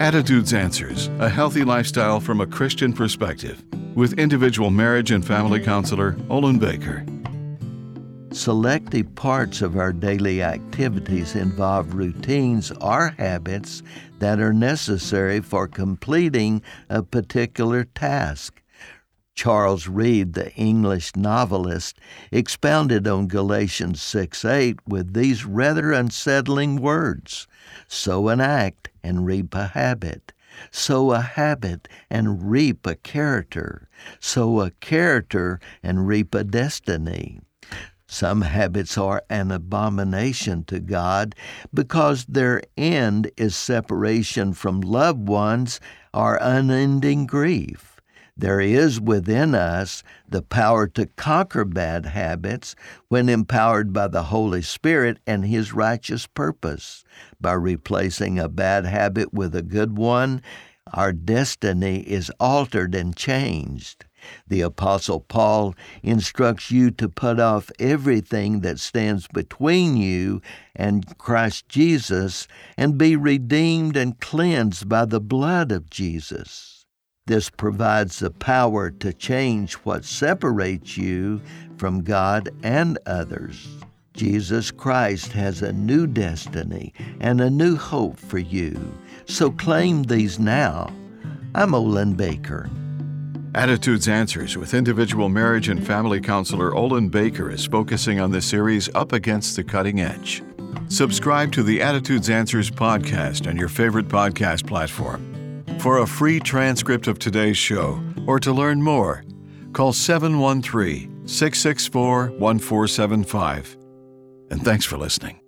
Attitudes Answers A Healthy Lifestyle from a Christian Perspective with individual marriage and family counselor Olin Baker. Selective parts of our daily activities involve routines or habits that are necessary for completing a particular task. Charles Reade, the English novelist, expounded on Galatians 6 8 with these rather unsettling words Sow an act and reap a habit. Sow a habit and reap a character. Sow a character and reap a destiny. Some habits are an abomination to God because their end is separation from loved ones or unending grief. There is within us the power to conquer bad habits when empowered by the Holy Spirit and His righteous purpose. By replacing a bad habit with a good one, our destiny is altered and changed. The Apostle Paul instructs you to put off everything that stands between you and Christ Jesus and be redeemed and cleansed by the blood of Jesus. This provides the power to change what separates you from God and others. Jesus Christ has a new destiny and a new hope for you. So claim these now. I'm Olin Baker. Attitudes Answers with individual marriage and family counselor Olin Baker is focusing on the series Up Against the Cutting Edge. Subscribe to the Attitudes Answers podcast on your favorite podcast platform. For a free transcript of today's show or to learn more, call 713 664 1475. And thanks for listening.